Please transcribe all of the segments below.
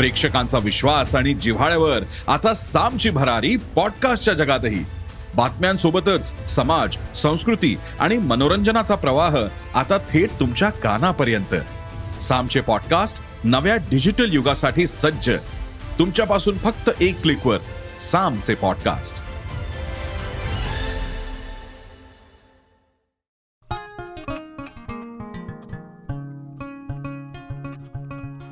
प्रेक्षकांचा विश्वास आणि जिव्हाळ्यावर आता सामची भरारी पॉडकास्टच्या जगातही. बातम्यांसोबतच समाज संस्कृती आणि मनोरंजनाचा प्रवाह आता थेट तुमच्या कानापर्यंत. सामचे पॉडकास्ट नव्या डिजिटल युगासाठी सज्ज. तुमच्यापासून फक्त एक क्लिकवर सामचे पॉडकास्ट.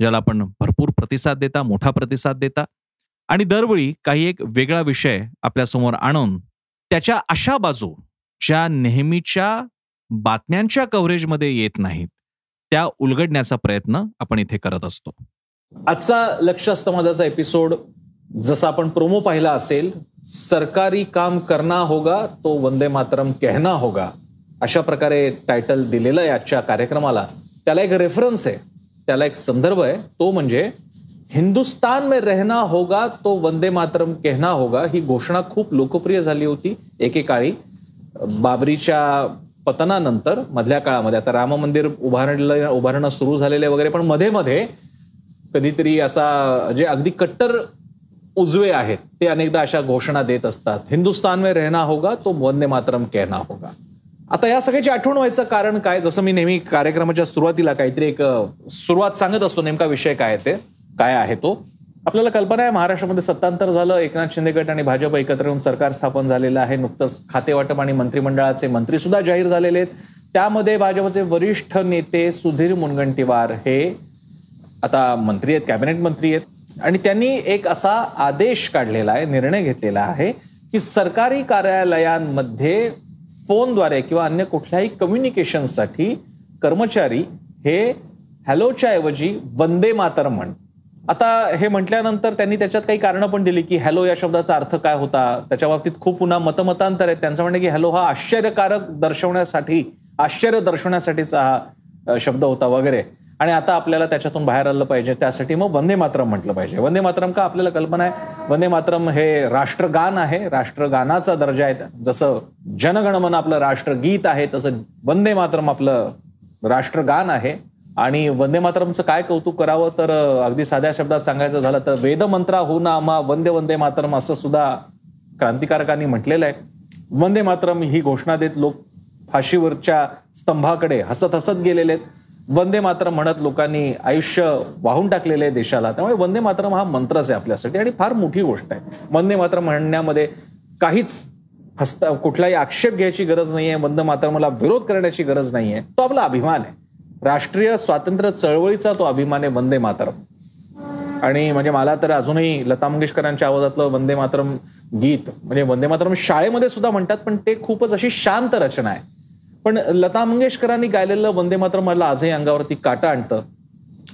ज्याला आपण भरपूर प्रतिसाद देता मोठा प्रतिसाद देता. आणि दरवेळी काही एक वेगळा विषय आपल्यासमोर आणून त्याच्या अशा बाजू ज्या नेहमीच्या बातम्यांच्या कव्हरेजमध्ये येत नाहीत त्या उलगडण्याचा प्रयत्न आपण इथे करत असतो. आजचा लक्ष असतं माझाचा एपिसोड. जसा आपण प्रोमो पाहिला असेल सरकारी काम करना होगा तो वंदे मातरम कहना होगा. अशा प्रकारे टायटल दिलेलं आहे आजच्या कार्यक्रमाला. त्याला एक रेफरन्स आहे. त्याला एक संदर्भ आहे. तो म्हणजे हिंदुस्तान में रहना होगा तो वंदे मातरम कहना होगा. ही घोषणा खूप लोकप्रिय झाली होती एकेकाळी. बाबरीच्या पतनानंतर मधल्या काळामध्ये. आता राम मंदिर उभारणलं उभारणं सुरू झालेले वगैरे पण मध्ये मध्ये कधीतरी असा जे अगदी कट्टर उजवे आहेत ते अनेकदा अशा घोषणा देत असतात. हिंदुस्तान में रहना होगा तो वंदे मातरम कहना होगा. आता या सगळ्याची आठवण व्हायचं कारण काय? जसं मी नेहमी कार्यक्रमाच्या सुरुवातीला काहीतरी एक सुरुवात सांगत असतो. नेमका विषय काय ते? काय आहे तो? आपल्याला कल्पना आहे महाराष्ट्रामध्ये सत्तांतर झालं एकनाथ शिंदे गट आणि भाजप एकत्र येऊन सरकार स्थापन झालेलं आहे. नुकतंच खातेवाटप आणि मंत्रिमंडळाचे मंत्री सुद्धा जाहीर झालेले आहेत. त्यामध्ये भाजपचे वरिष्ठ नेते सुधीर मुनगंटीवार हे आता मंत्री आहेत कॅबिनेट मंत्री आहेत. आणि त्यांनी एक असा आदेश काढलेला आहे निर्णय घेतलेला आहे की सरकारी कार्यालयांमध्ये फोनद्वारे किंवा अन्य कुठल्याही कम्युनिकेशनसाठी कर्मचारी हे हॅलोच्या ऐवजी वंदे मातरम म्हण. आता हे म्हटल्यानंतर त्यांनी त्याच्यात काही कारणं पण दिली की हॅलो या शब्दाचा अर्थ काय होता? त्याच्या बाबतीत खूप पुन्हा मतमतांतर आहेत त्यांचं म्हणणं की हॅलो हा आश्चर्यकारक दर्शवण्यासाठी आश्चर्य दर्शवण्यासाठीचा हा शब्द होता वगैरे. आणि आता आपल्याला त्याच्यातून बाहेर आलं पाहिजे. त्यासाठी मग वंदे मातरम म्हटलं पाहिजे. वंदे मातरम का आपल्याला कल्पना आहे? वंदे मातरम हे राष्ट्रगान आहे. राष्ट्रगानाचा दर्जा आहे. जसं जनगणमन आपलं राष्ट्रगीत आहे तसं वंदे मातरम आपलं राष्ट्रगान आहे. आणि वंदे मातरमचं काय कौतुक करावं? तर अगदी साध्या शब्दात सांगायचं झालं तर वेदमंत्रा हो ना आम्हा वंदे वंदे मातरम असं सुद्धा क्रांतिकारकांनी म्हटलेलं आहे. वंदे मातरम ही घोषणा देत लोक फाशीवरच्या स्तंभाकडे हसत हसत गेलेले आहेत. वंदे मातरम म्हणत लोकांनी आयुष्य वाहून टाकलेले आहे देशाला. त्यामुळे वंदे मातरम हा मंत्रच आहे आपल्यासाठी आणि फार मोठी गोष्ट आहे. वंदे मातरम म्हणण्यामध्ये काहीच हस्त कुठलाही आक्षेप घ्यायची गरज नाहीये. वंदे मातरमला विरोध करण्याची गरज नाहीये. तो आपला अभिमान आहे. राष्ट्रीय स्वातंत्र्य चळवळीचा तो अभिमान आहे वंदे मातरम. आणि म्हणजे मला तर अजूनही लता मंगेशकरांच्या आवाजातलं वंदे मातरम गीत म्हणजे वंदे मातरम शाळेमध्ये सुद्धा म्हणतात पण ते खूपच अशी शांत रचना आहे. पण लता मंगेशकरांनी गायलेलं वंदे मातरम मला आजही अंगावरती काटा आणतं.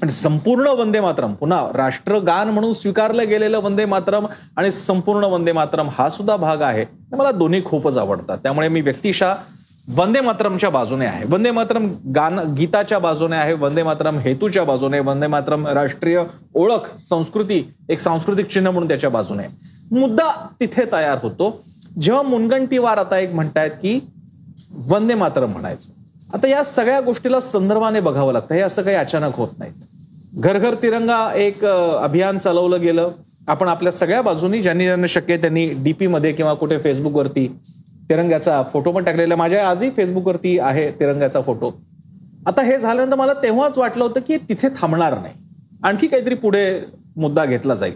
आणि संपूर्ण वंदे मातरम पुन्हा राष्ट्रगान म्हणून स्वीकारलं गेलेलं वंदे मातरम आणि संपूर्ण वंदे मातरम हा सुद्धा भाग आहे. मला दोन्ही खूपच आवडतात. त्यामुळे मी व्यक्तिशा वंदे मातरमच्या बाजूने आहे. वंदे मातरम गान गीताच्या बाजूने आहे. वंदे मातरम हेतूच्या बाजूने वंदे मातरम राष्ट्रीय ओळख संस्कृती एक सांस्कृतिक चिन्ह म्हणून त्याच्या बाजूने मुद्दा तिथे तयार होतो. जेव्हा मुनगंटीवार आता एक म्हणतायत की वंदे मातरम म्हणायचं. आता या सगळ्या गोष्टीला संदर्भाने बघावं लागतं. हे असं काही अचानक होत नाहीत. घर घर तिरंगा एक अभियान चालवलं गेलं. आपण आपल्या सगळ्या बाजूनी ज्यांनी ज्यांना शक्य त्यांनी डीपी मध्ये किंवा कुठे फेसबुकवरती तिरंग्याचा फोटो पण टाकलेला. माझ्या आजही फेसबुकवरती आहे तिरंग्याचा फोटो. आता हे झाल्यानंतर मला तेव्हाच वाटलं होतं की तिथे थांबणार नाही. आणखी काहीतरी पुढे मुद्दा घेतला जाईल.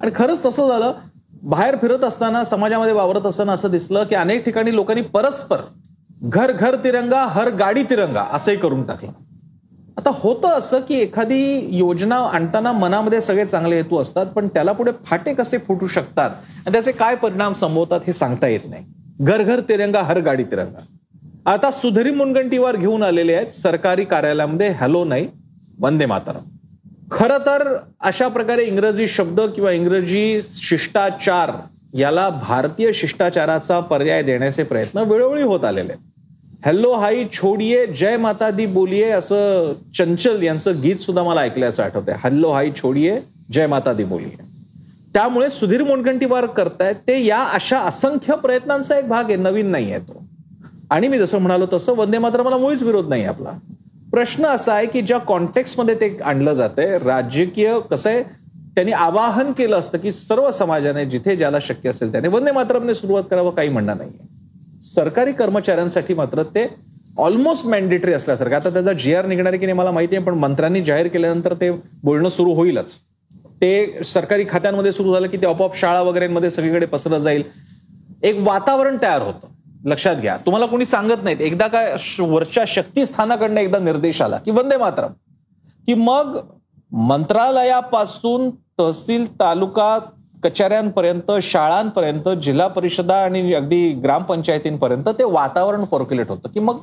आणि खरंच तसं झालं बाहेर फिरत असताना समाजामध्ये वावरत असताना असं दिसलं की अनेक ठिकाणी लोकांनी परस्पर घर घर तिरंगा हर गाडी तिरंगा असंही करून टाकलं. आता होतं असं की एखादी योजना आणताना मनामध्ये सगळे चांगले हेतू असतात पण त्याला पुढे फाटे कसे फुटू शकतात? आणि त्याचे काय परिणाम संभवतात हे सांगता येत नाही. घर घर तिरंगा हर गाडी तिरंगा. आता सुधरी मुनगंटीवार घेऊन आलेले आहेत सरकारी कार्यालयामध्ये हॅलो नाही वंदे मातरम. खरं तर अशा प्रकारे इंग्रजी शब्द किंवा इंग्रजी शिष्टाचार याला भारतीय शिष्टाचाराचा पर्याय देण्याचे प्रयत्न वेळोवेळी होत आलेले आहेत. हॅलो हाई छोडिये जय माता दी बोलिये असं चंचल यांचं गीत सुद्धा मला ऐकल्याचं आठवतंय. हॅलो हाई छोडिये जय माता दी बोलिये. त्यामुळे सुधीर मुनगंटीवार करतायत ते या अशा असंख्य प्रयत्नांचा एक भाग आहे नवीन नाही आहे तो. आणि मी जसं म्हणालो तसं वंदे मात्र मला मुळीच विरोध नाही आपला. प्रश्न असा आहे की ज्या कॉन्टेक्स्टमध्ये ते आणलं जातंय राजकीय कसं आहे त्यांनी आवाहन केलं असतं की सर्व समाजाने जिथे ज्याला शक्य असेल त्याने वंदे मातरमने सुरुवात करावं काही म्हणणं नाहीये. सरकारी कर्मचाऱ्यांसाठी मात्र ते ऑलमोस्ट मॅन्डेटरी असल्यासारखं. आता त्याचा जी आर निघणार आहे की नाही मला माहिती आहे पण मंत्र्यांनी जाहीर केल्यानंतर ते बोलणं सुरू होईलच. ते सरकारी खात्यांमध्ये सुरू झालं की ते आपोआप शाळा वगैरेमध्ये सगळीकडे पसरत जाईल. एक वातावरण तयार होतं. लक्षात घ्या. तुम्हाला कोणी सांगत नाहीत. एकदा काय वरच्या शक्तीस्थानाकडनं एकदा निर्देश आला की वंदे मातरम. की मग मंत्रालयापासून तहसील तालुका कचऱ्यांपर्यंत शाळांपर्यंत जिल्हा परिषदा आणि अगदी ग्रामपंचायतींपर्यंत ते वातावरण पर्क्युलेट होतं. की मग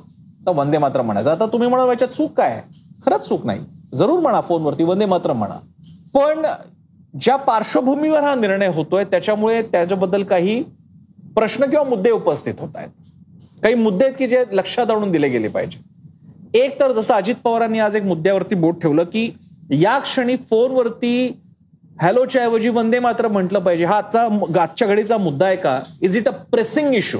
वंदे मात्र म्हणायचं. आता तुम्ही म्हणा याच्यात चूक काय? खरंच चूक नाही. जरूर म्हणा फोनवरती वंदे मात्र म्हणा. पण ज्या पार्श्वभूमीवर हा निर्णय होतोय त्याच्यामुळे त्याच्याबद्दल काही प्रश्न किंवा मुद्दे उपस्थित होत आहेत. काही मुद्दे आहेत की जे लक्षात आणून दिले गेले पाहिजे. एक तर जसं अजित पवारांनी आज एक मुद्द्यावरती बोट ठेवलं की या क्षणी फोनवरती हॅलोच्या ऐवजी वंदे मात्र म्हटलं पाहिजे. हा आजचा आजच्या घडीचा मुद्दा आहे का? Is it a pressing issue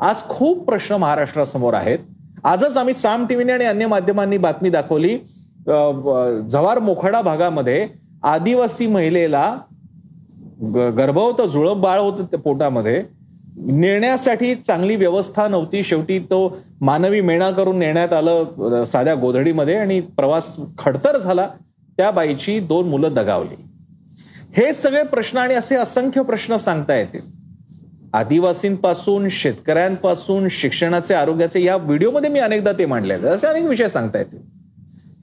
आज खूप प्रश्न महाराष्ट्रासमोर आहेत. आजच आम्ही साम टीव्हीने आणि अन्य माध्यमांनी बातमी दाखवली. जव्हार मोखाडा भागामध्ये आदिवासी महिलेला गर्भवत जुळप बाळ होत पोटामध्ये. नेण्यासाठी चांगली व्यवस्था नव्हती. शेवटी तो मानवी मेणा करून नेण्यात आलं साध्या गोधडीमध्ये आणि प्रवास खडतर झाला. त्या बाईची दोन मुलं दगावली. हे सगळे प्रश्न आणि असे असंख्य प्रश्न सांगता येतील. आदिवासींपासून शेतकऱ्यांपासून शिक्षणाचे आरोग्याचे या व्हिडिओमध्ये मी अनेकदा ते मांडलेले असे अनेक विषय सांगता येतील.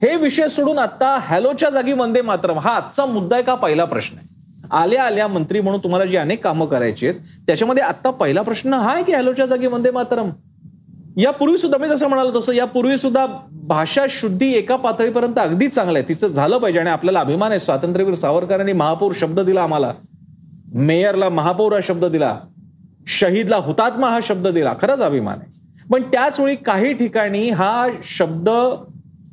हे विषय सोडून आता हॅलोच्या जागी वंदे मातरम हा आजचा मुद्दा आहे का पहिला प्रश्न आहे. आल्या आल्या मंत्री म्हणून तुम्हाला जी अनेक कामं करायची आहेत त्याच्यामध्ये आता पहिला प्रश्न हा आहे की हॅलोच्या जागी वंदे मातरम? यापूर्वी सुद्धा मी जसं म्हणालो तसं यापूर्वी सुद्धा भाषा शुद्धी एका पातळीपर्यंत अगदी चांगलं आहे. तिचं झालं पाहिजे आणि आपल्याला अभिमान आहे. स्वातंत्र्यवीर सावरकरांनी महापौर शब्द दिला आम्हाला. मेयरला महापौर हा शब्द दिला. शहीदला हुतात्मा हा शब्द दिला. खरंच अभिमान आहे. पण त्याचवेळी काही ठिकाणी हा शब्द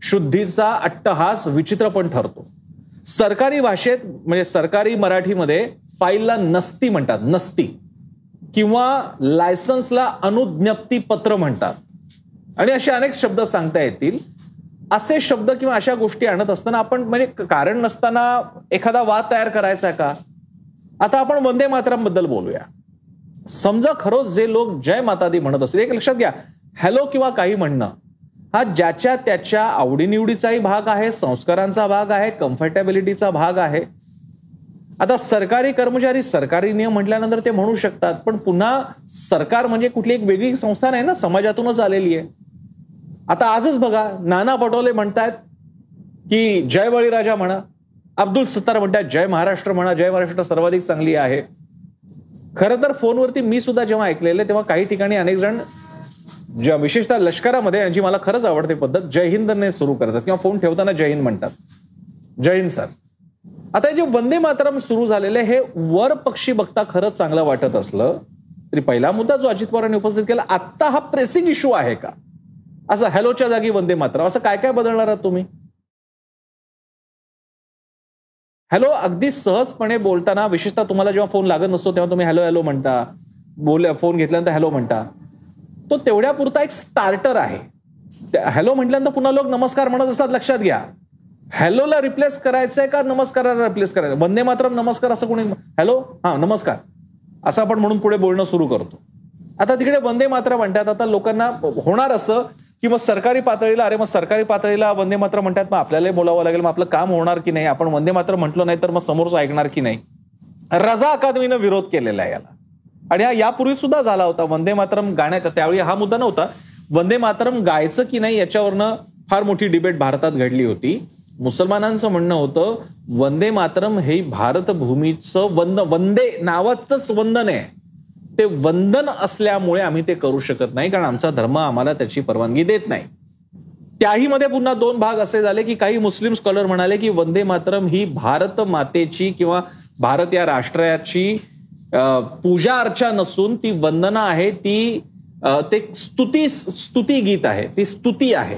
शुद्धीचा अट्टहास विचित्र पण ठरतो. सरकारी भाषेत म्हणजे सरकारी मराठीमध्ये फाईलला नसती म्हणतात. नसती. किंवा लायसन्सला अनुज्ञप्ती पत्र म्हणतात. आणि असे अनेक शब्द सांगता येतील. असे शब्द किंवा अशा गोष्टी आणत असताना आपण म्हणजे कारण नसताना एखादा वाद तयार करायचा का? आता आपण वंदे मातरम बोलूया. समजा खरोच जे लोक जय माता दी म्हणत असतील एक लक्षात घ्या. हॅलो किंवा काही म्हणणं हा ज्याच्या त्याच्या आवडीनिवडीचाही भाग आहे संस्कारांचा भाग आहे कम्फर्टेबिलिटीचा भाग आहे. आता सरकारी कर्मचारी सरकारी नियम म्हटल्यानंतर ते म्हणू शकतात पण पुन्हा सरकार म्हणजे कुठली एक वेगळी संस्था नाही ना समाजातूनच आलेली आहे. आता आजच बघा नाना पटोले म्हणतात की जय बळीराजा म्हणा अब्दुल सत्तार म्हणतात जय महाराष्ट्र म्हणा जय महाराष्ट्र सर्वाधिक चांगली आहे. खरं तर फोनवरती मी सुद्धा जेव्हा ऐकलेले तेव्हा काही ठिकाणी अनेक जण ज्या विशेषतः लष्करामध्ये यांची मला खरंच आवडते पद्धत जय हिंदने सुरू करतात किंवा फोन ठेवताना जय हिंद म्हणतात. जय हिंद सर. आता जे वंदे मातरम सुरू झालेले हे वर पक्षी बघता खरंच चांगलं वाटत असलं तरी पहिला मुद्दा जो अजित पवारांनी उपस्थित केला आत्ता हा प्रेसिंग इश्यू आहे का? असं हॅलोच्या जागी वंदे मातरम असं काय काय बदलणार आहात तुम्ही? हॅलो अगदी सहजपणे बोलताना विशेषतः तुम्हाला जेव्हा फोन लागत नसतो तेव्हा तुम्ही हॅलो हॅलो म्हणता. बोल फोन घेतल्यानंतर हॅलो म्हणता. तो तेवढ्या पुरता एक स्टार्टर आहे. हॅलो म्हटल्यानंतर पुन्हा लोक नमस्कार म्हणत असतात लक्षात घ्या. हॅलोला रिप्लेस करायचंय का? नमस्काराला रिप्लेस करायचं वंदे मातरम नमस्कार असं कोणी हॅलो हा नमस्कार. असं आपण म्हणून पुढे बोलणं सुरू करतो. आता तिकडे वंदे मात्र म्हणतात. आता लोकांना होणार असं की मग सरकारी पातळीला अरे मग सरकारी पातळीला वंदे मात्र म्हणतात मग आपल्यालाही बोलावं लागेल मग आपलं काम होणार की नाही? आपण वंदे मात्र म्हटलं नाही तर मग समोरच ऐकणार की नाही? रजा अकादमीनं विरोध केलेला आहे याला. आणि हा यापूर्वी सुद्धा झाला होता. वंदे मातरम गाण्याचा त्यावेळी हा मुद्दा नव्हता. वंदे मातरम गायचं की नाही याच्यावरनं फार मोठी डिबेट भारतात घडली होती. मुसलमानांचं म्हणणं होतं वंदे मातरम हे भारत भूमीचं वंद वंदे नावातच वंदन आहे. ते वंदन असल्यामुळे आम्ही ते करू शकत नाही कारण आमचा धर्म आम्हाला त्याची परवानगी देत नाही. त्याही मध्ये पुन्हा दोन भाग असे झाले की काही मुस्लिम स्कॉलर म्हणाले की वंदे मातरम ही भारत मातेची किंवा भारत या राष्ट्राची पूजा अर्चा नसून ती वंदना आहे ती ते स्तुती स्तुती गीत आहे ती स्तुती आहे.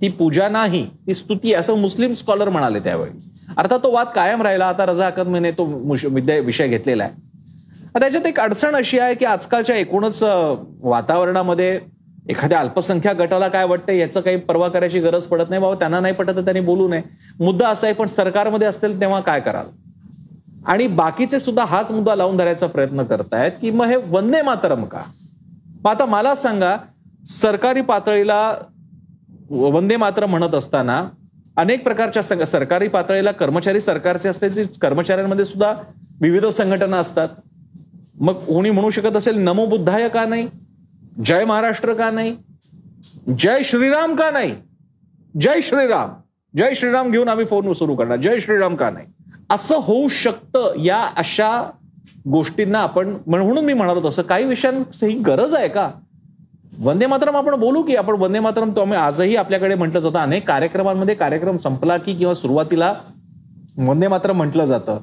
ती पूजा नाही ती स्तुती असं मुस्लिम स्कॉलर म्हणाले त्यावेळी. अर्थात तो वाद कायम राहिला. आता रजा अकदमीने तो विषय घेतलेला आहे. त्याच्यात एक अडचण अशी आहे की आजकालच्या एकूणच वातावरणामध्ये एखाद्या अल्पसंख्याक गटाला काय वाटतं याचं काही पर्वा करायची गरज पडत नाही. बाबा त्यांना नाही पटत तर त्यांनी बोलू नये. मुद्दा असा आहे पण सरकारमध्ये असतील तेव्हा काय कराल? आणि बाकीचे सुद्धा हाच मुद्दा लावून धरायचा प्रयत्न करतायत की मग हे वंदे मातरम का? मग आता मला सांगा सरकारी पातळीला वंदे मात्र म्हणत असताना अनेक प्रकारच्या सरकारी पातळीला कर्मचारी सरकारचे असते कर्मचाऱ्यांमध्ये सुद्धा विविध संघटना असतात. मग कोणी म्हणू शकत असेल नमो बुद्धाय का नाही? जय महाराष्ट्र का नाही? जय श्रीराम का नाही? जय श्रीराम. जय श्रीराम घेऊन आम्ही फोन सुरू करणार. जय श्रीराम का नाही? असं होऊ शकतं या अशा गोष्टींना आपण म्हणून मी म्हणालो तसं काही विषयांची गरज आहे का? वंदे मातरम आपण बोलू की आपण वंदे मातरम तो आम्ही आजही आपल्याकडे म्हटलं जातं. अनेक कार्यक्रमांमध्ये कार्यक्रम संपला की किंवा सुरुवातीला वंदे मातरम म्हटलं जातं.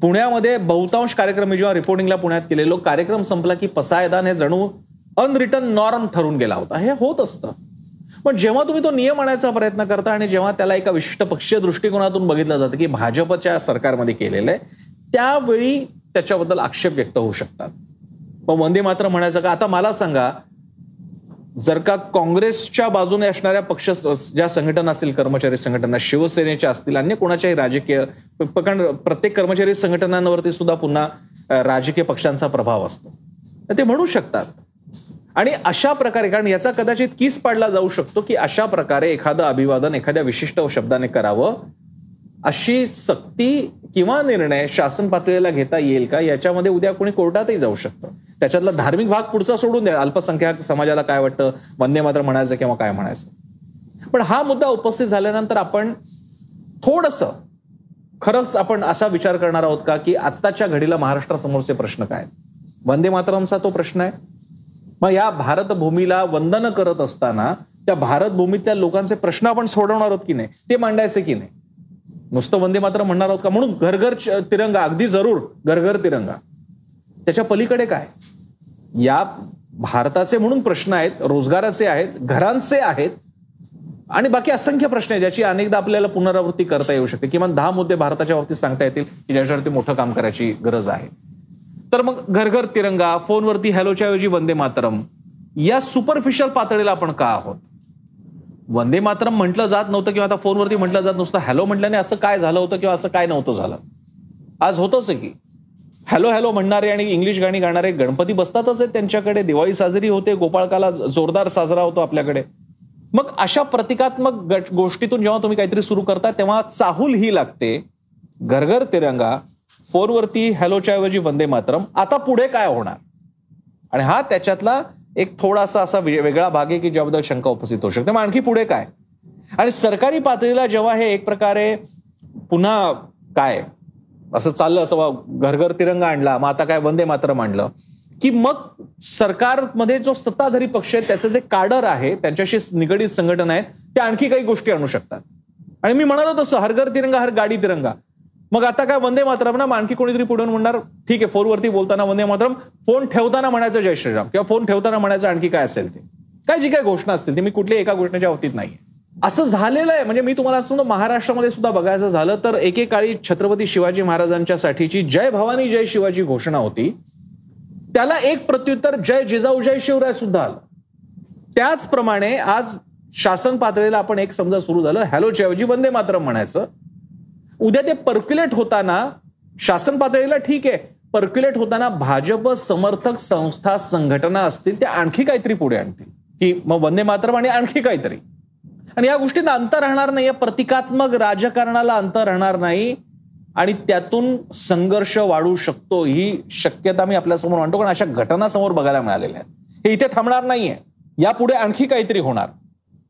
पुण्यामध्ये बहुतांश कार्यक्रम मी जेव्हा रिपोर्टिंगला पुण्यात केलेलो कार्यक्रम संपला की पसायदान हे जणू अनरिटर्न नॉर्म ठरून गेला होता. हे होत असतं. पण जेव्हा तुम्ही तो नियम आणायचा प्रयत्न करता आणि जेव्हा त्याला एका विशिष्ट पक्षीय दृष्टिकोनातून बघितलं जातं की भाजपच्या सरकारमध्ये केलेलं आहे त्यावेळी त्याच्याबद्दल आक्षेप व्यक्त होऊ शकतात. मग वंदे मात्र म्हणायचं का? आता मला सांगा जर का काँग्रेसच्या बाजूने असणाऱ्या पक्ष ज्या संघटना असतील कर्मचारी संघटना शिवसेनेच्या असतील अन्य कोणाच्याही राजकीय प्रत्येक कर्मचारी संघटनांवरती सुद्धा पुन्हा राजकीय पक्षांचा प्रभाव असतो. ते म्हणू शकतात. आणि अशा प्रकारे कारण याचा कदाचित किस पाडला जाऊ शकतो की अशा प्रकारे एखादं अभिवादन एखाद्या विशिष्ट शब्दाने करावं अशी सक्ती किंवा निर्णय शासन पातळीला घेता येईल का? याच्यामध्ये उद्या कोणी कोर्टातही जाऊ शकतं. त्याच्यातला धार्मिक भाग पुढचा सोडून द्या. अल्पसंख्याक समाजाला काय वाटतं? वंदे मात्र म्हणायचं किंवा काय म्हणायचं? पण हा मुद्दा उपस्थित झाल्यानंतर आपण थोडस खरंच आपण असा विचार करणार आहोत का की आत्ताच्या घडीला महाराष्ट्रासमोरचे प्रश्न काय वंदे मातरमचा तो प्रश्न आहे. मग या भारतभूमीला वंदन करत असताना त्या भारतभूमीतल्या लोकांचे प्रश्न आपण सोडवणार आहोत की नाही? ते मांडायचे की नाही? नुसतं वंदे मात्र म्हणणार आहोत का? म्हणून घरघर तिरंगा अगदी जरूर घरघर तिरंगा. त्याच्या पलीकडे काय? या भारताचे म्हणून प्रश्न आहेत रोजगाराचे आहेत घरांचे आहेत आणि बाकी असंख्य प्रश्न आहेत ज्याची अनेकदा आपल्याला पुनरावृत्ती करता येऊ शकते. किमान दहा मुद्दे भारताच्या बाबतीत सांगता येतील की ज्याच्यावरती मोठं काम करायची गरज आहे. तर मग घर घर तिरंगा फोनवरती हॅलोच्या ऐवजी वंदे मातरम या सुपरफिशियल पातळीला आपण का आहोत? वंदे मातरम म्हटलं जात नव्हतं किंवा आता फोनवरती म्हटलं जात नुसतं हॅलो म्हटल्याने असं काय झालं होतं किंवा असं काय नव्हतं झालं? आज होतच की. हॅलो हॅलो म्हणणारे आणि इंग्लिश गाणी गाणारे गणपती बसतातच आहेत त्यांच्याकडे. दिवाळी साजरी होते गोपाळकाला जोरदार साजरा होतो आपल्याकडे. मग अशा प्रतिकात्मक गोष्टीतून जेव्हा तुम्ही काहीतरी सुरू करता तेव्हा चाहूल ही लागते. घरघर तिरंगा फोनवरती हॅलोच्या ऐवजी वंदे मातरम. आता पुढे काय होणार? आणि हा त्याच्यातला एक थोडासा असा वेगळा भाग आहे की ज्याबद्दल शंका उपस्थित होऊ शकते. मग आणखी पुढे काय? आणि सरकारी पातळीला जेव्हा हे एक प्रकारे पुन्हा काय? असं चाललं असं घरघर तिरंगा आणला मग आता काय वंदे मातरम आणलं. की मग सरकारमध्ये जो सत्ताधारी पक्ष आहे त्याचं जे काडर आहे त्यांच्याशी निगडीत संघटना आहेत ते आणखी काही गोष्टी आणू शकतात. आणि मी म्हणालो तसं हरघर तिरंगा हर गाडी तिरंगा. मग आता काय वंदे मातरम ना आणखी कोणीतरी पुढे म्हणणार ठीक आहे फोनवरती बोलताना वंदे मातरम फोन ठेवताना म्हणायचं जय श्रीराम किंवा फोन ठेवताना म्हणायचं आणखी काय असेल ते. काय जी काय घोषणा असतील ती मी कुठल्याही एका घोषणेच्या बाबतीत नाही असं झालेलं आहे. म्हणजे मी तुम्हाला असं महाराष्ट्रामध्ये सुद्धा बघायचं झालं तर एकेकाळी छत्रपती शिवाजी महाराजांच्या साठीची जय भवानी जय शिवाजी घोषणा होती. त्याला एक प्रत्युत्तर जय जिजाऊ जय शिवराय सुद्धा आलं. त्याचप्रमाणे आज शासन पातळीला आपण एक समजा सुरू झालं हॅलो जयजी वंदे मातरम म्हणायचं. उद्या ते पर्क्युलेट होताना शासन पातळीला ठीक आहे. पर्क्युलेट होताना भाजप समर्थक संस्था संघटना असतील त्या आणखी काहीतरी पुढे आणतील. की मग वंदे मातरम आणि आणखी काहीतरी. आणि या गोष्टींना अंतर राहणार नाही या प्रतिकात्मक राजकारणाला अंतर राहणार नाही आणि त्यातून संघर्ष वाढू शकतो ही शक्यता मी आपल्यासमोर मांडतो कारण अशा घटना समोर बघायला मिळालेल्या आहेत. हे इथे थांबणार नाहीये. यापुढे आणखी काहीतरी होणार.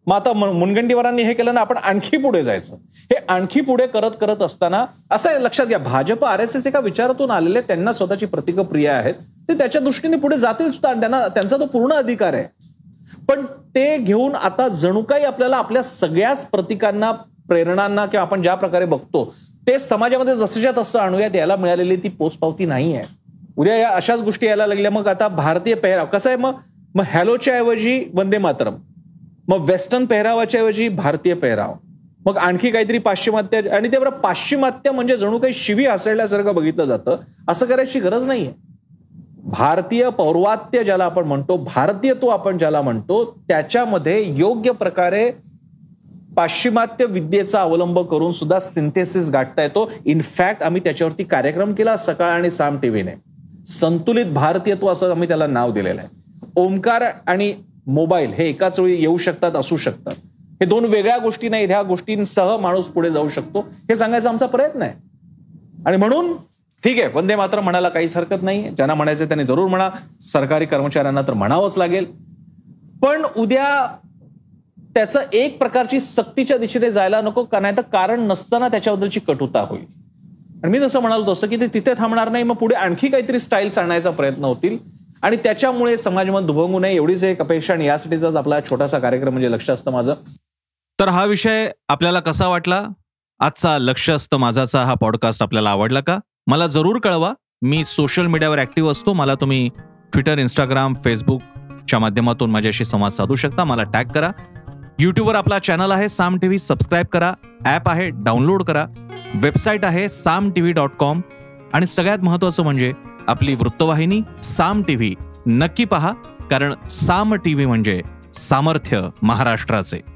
मग आता मुनगंटीवारांनी हे केलं ना आपण आणखी पुढे जायचं. हे आणखी पुढे करत करत असताना असं लक्षात घ्या भाजप आर एस एस एका विचारातून आलेले त्यांना स्वतःची प्रतिक्रिया आहेत ते त्याच्या दृष्टीने पुढे जातील सुद्धा आणि त्यांना त्यांचा तो पूर्ण अधिकार आहे. पण ते घेऊन आता जणू काही आपल्याला आपल्या सगळ्याच प्रतिकांना प्रेरणांना किंवा आपण ज्या प्रकारे बघतो ते समाजामध्ये जसंच्या तसं आणूयात याला मिळालेली ती पोचपावती नाही आहे उद्या या अशाच गोष्टी यायला लागल्या मग आता भारतीय पेहराव कसं आहे मग? मग हॅलोच्या ऐवजी वंदे मातरम मग वेस्टर्न पेहरावाच्या ऐवजी भारतीय पेहराव मग आणखी काहीतरी पाश्चिमात्य आणि ते बरं पाश्चिमात्य म्हणजे जणू काही शिवी हासडल्यासारखं बघितलं जातं असं करायची गरज नाहीये. भारतीय पौर्वात्य ज्याला आपण म्हणतो भारतीयत्व आपण ज्याला म्हणतो त्याच्यामध्ये योग्य प्रकारे पाश्चिमात्य विद्येचा अवलंब करून सुद्धा सिंथेसिस गाठता येतो. इनफॅक्ट आम्ही त्याच्यावरती कार्यक्रम केला सकाळ आणि साम टीव्हीने. संतुलित भारतीयत्व असं आम्ही त्याला नाव दिलेलं आहे. ओमकार आणि मोबाईल हे एकाच वेळी येऊ शकतात असू शकतात. हे दोन वेगळ्या गोष्टी नाही ह्या गोष्टींसह माणूस पुढे जाऊ शकतो. हे सांगायचा आमचा प्रयत्न आहे. आणि म्हणून ठीक आहे वंदे मात्र म्हणायला काहीच हरकत नाही ज्यांना म्हणायचं त्यांनी जरूर म्हणा. सरकारी कर्मचाऱ्यांना तर म्हणावंच लागेल. पण उद्या त्याचं एक प्रकारची सक्तीच्या दिशेने जायला नको का नाही तर कारण नसताना त्याच्याबद्दलची कटुता होईल. आणि मी जसं म्हणालो तसं की ते तिथे थांबणार नाही मग पुढे आणखी काहीतरी स्टाईल्स आणण्याचा प्रयत्न होतील. आणि त्याच्यामुळे समाजमत दुभंगू नये एवढीच एक अपेक्षा आणि यासाठीचाच आपला छोटासा कार्यक्रम म्हणजे लक्ष असतं माझं. तर हा विषय आपल्याला कसा वाटला? आजचा लक्ष असतं माझाचा हा पॉडकास्ट आपल्याला आवडला का? मला जरूर कळवा. मी सोशल मीडियावर ऍक्टिव्ह असतो. मला तुम्ही ट्विटर इंस्टाग्राम फेसबुकच्या माध्यमातून माझ्याशी संवाद साधू शकता. मला टॅग करा. यूट्यूबवर आपला चॅनल आहे. साम टी व्ही सबस्क्राईब करा. ॲप आहे. डाउनलोड करा. वेबसाईट आहे Saam T V dot com आणि सगळ्यात महत्त्वाचं म्हणजे आपली वृत्तवाहिनी साम टी व्ही नक्की पहा. कारण साम टी व्ही म्हणजे सामर्थ्य महाराष्ट्राचे.